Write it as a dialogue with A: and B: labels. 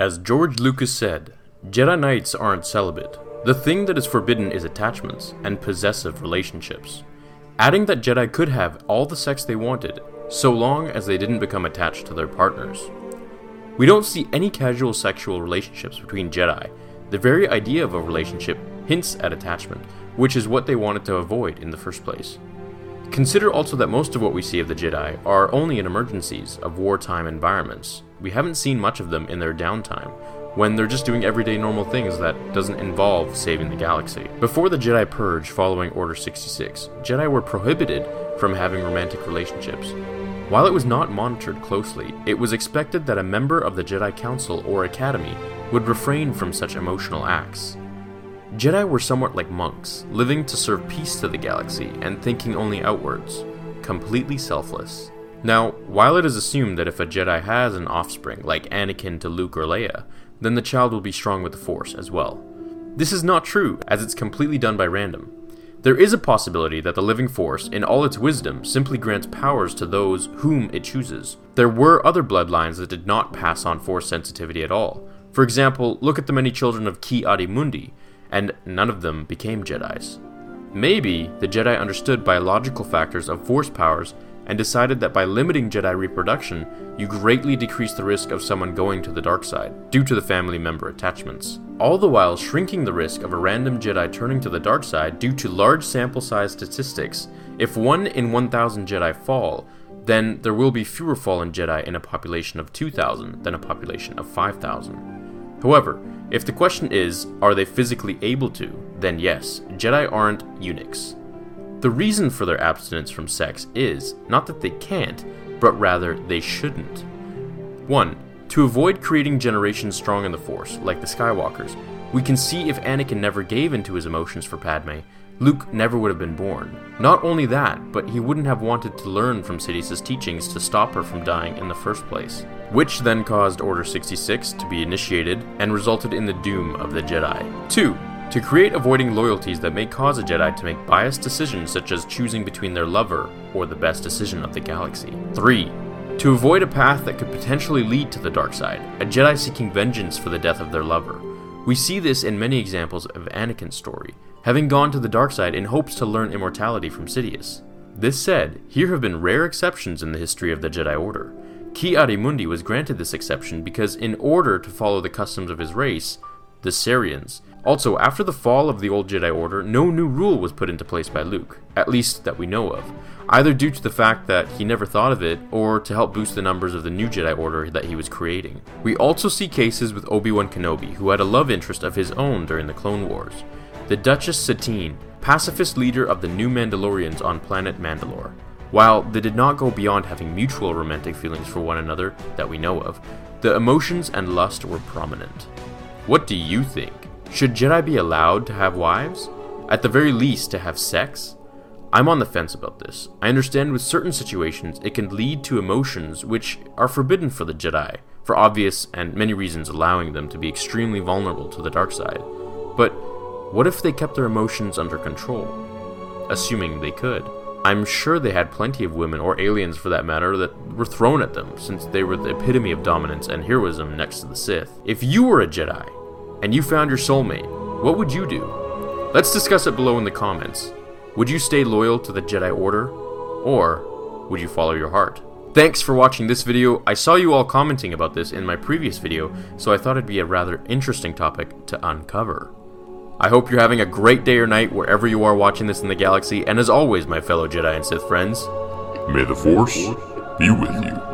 A: As George Lucas said, Jedi Knights aren't celibate. The thing that is forbidden is attachments and possessive relationships. Adding that Jedi could have all the sex they wanted, so long as they didn't become attached to their partners. We don't see any casual sexual relationships between Jedi. The very idea of a relationship hints at attachment, which is what they wanted to avoid in the first place. Consider also that most of what we see of the Jedi are only in emergencies of wartime environments. We haven't seen much of them in their downtime, when they're just doing everyday normal things that doesn't involve saving the galaxy. Before the Jedi Purge following Order 66, Jedi were prohibited from having romantic relationships. While it was not monitored closely, it was expected that a member of the Jedi Council or Academy would refrain from such emotional acts. Jedi were somewhat like monks, living to serve peace to the galaxy and thinking only outwards, completely selfless. Now, while it is assumed that if a Jedi has an offspring, like Anakin to Luke or Leia, then the child will be strong with the Force as well. This is not true, as it's completely done by random. There is a possibility that the living force, in all its wisdom, simply grants powers to those whom it chooses. There were other bloodlines that did not pass on force sensitivity at all. For example, look at the many children of Ki-Adi-Mundi, and none of them became Jedi's. Maybe the Jedi understood biological factors of force powers and decided that by limiting Jedi reproduction, you greatly decrease the risk of someone going to the dark side, due to the family member attachments. All the while shrinking the risk of a random Jedi turning to the dark side due to large sample size statistics. If 1 in 1,000 Jedi fall, then there will be fewer fallen Jedi in a population of 2,000 than a population of 5,000. However, if the question is, are they physically able to, then yes, Jedi aren't eunuchs. The reason for their abstinence from sex is not that they can't, but rather they shouldn't. 1. To avoid creating generations strong in the Force, like the Skywalkers, we can see if Anakin never gave into his emotions for Padme, Luke never would have been born. Not only that, but he wouldn't have wanted to learn from Sidious's teachings to stop her from dying in the first place, which then caused Order 66 to be initiated and resulted in the doom of the Jedi. 2. To create avoiding loyalties that may cause a Jedi to make biased decisions such as choosing between their lover or the best decision of the galaxy. 3. To avoid a path that could potentially lead to the dark side, a Jedi seeking vengeance for the death of their lover. We see this in many examples of Anakin's story, having gone to the dark side in hopes to learn immortality from Sidious. This said, here have been rare exceptions in the history of the Jedi Order. Ki-Adi-Mundi was granted this exception because, in order to follow the customs of his race, the Cereans. Also, after the fall of the old Jedi Order, no new rule was put into place by Luke, at least that we know of, either due to the fact that he never thought of it, or to help boost the numbers of the new Jedi Order that he was creating. We also see cases with Obi-Wan Kenobi, who had a love interest of his own during the Clone Wars. The Duchess Satine, pacifist leader of the new Mandalorians on planet Mandalore. While they did not go beyond having mutual romantic feelings for one another that we know of, the emotions and lust were prominent. What do you think? Should Jedi be allowed to have wives? At the very least, to have sex? I'm on the fence about this. I understand with certain situations it can lead to emotions which are forbidden for the Jedi, for obvious and many reasons allowing them to be extremely vulnerable to the dark side. But what if they kept their emotions under control? Assuming they could. I'm sure they had plenty of women, or aliens for that matter, that were thrown at them, since they were the epitome of dominance and heroism next to the Sith. If you were a Jedi, and you found your soulmate, what would you do? Let's discuss it below in the comments. Would you stay loyal to the Jedi Order, or would you follow your heart? Thanks for watching this video. I saw you all commenting about this in my previous video, so I thought it'd be a rather interesting topic to uncover. I hope you're having a great day or night wherever you are watching this in the galaxy, and as always, my fellow Jedi and Sith friends,
B: may the Force be with you.